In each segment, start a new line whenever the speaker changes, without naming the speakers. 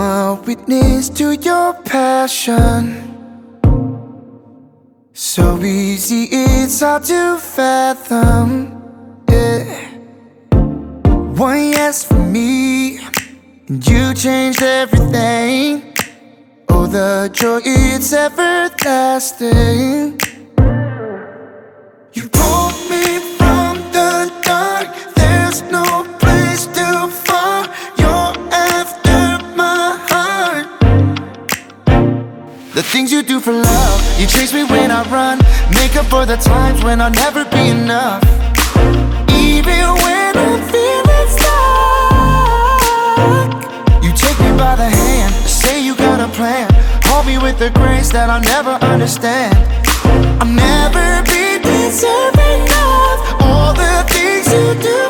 I'm a witness to your passion. So easy, it's hard to fathom. Yeah. One yes for me, and you changed everything. Oh, the joy, it's everlasting. Things you do for love, you chase me when I run, make up for the times when I'll never be enough. Even when I'm feeling stuck, you take me by the hand, say you got a plan, hold me with the grace that I'll never understand. I'll never be deserving of all the things you do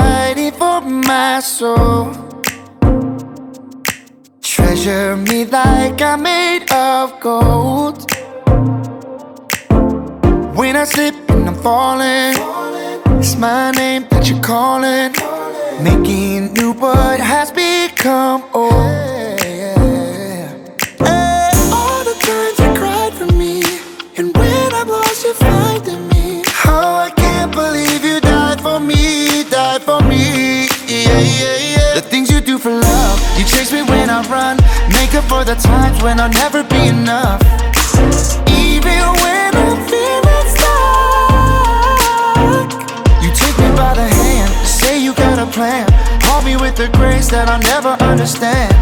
fighting for my soul. Treasure me like I'm made of gold. When I slip and I'm falling, it's my name that you're calling. Making new what has become old. Run, make up for the times when I'll never be enough. Even when I'm feeling stuck, you take me by the hand, say you got a plan, hold me with the grace that I'll never understand.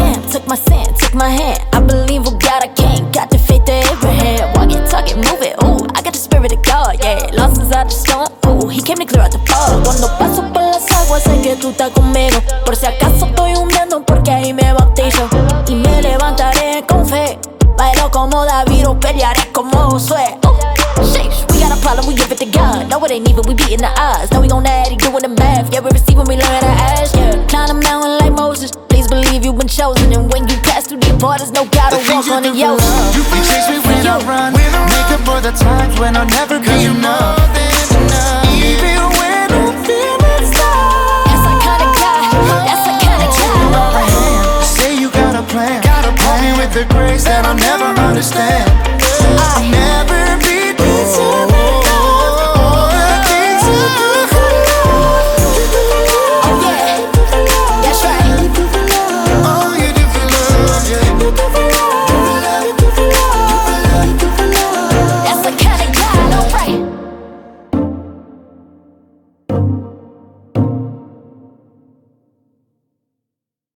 Great Took my sin, took my hand. I believe what God I can. Got the faith of Abraham. Walk it, talk it, move it. Ooh, I got the spirit of God, yeah. Lost inside the storm. Ooh, he came to clear out the fog. Cuando paso por las aguas, sé que tú estás conmigo. Por si acaso estoy hundiendo, porque ahí me bautizo. Y me levantaré con fe. Bailo como David o pelearé como Josué. Sheesh, we got a problem, we give it to God. No, it ain't even, we beating the odds. Now we gon' add, he doing the math. Yeah, we receive when we learn to ask. Yeah, climb a mountain believe you've been chosen. And when you pass through the borders, no God will walk
you
on the
love, you chase me when I run, make up for the times when I'll never be enough. Even when I'm feeling stuck.
That's the kind of guy. That's the kind of
Take me by the
guy.
hand, say you got a plan. With the grace that I'll never understand. I'll never be deserving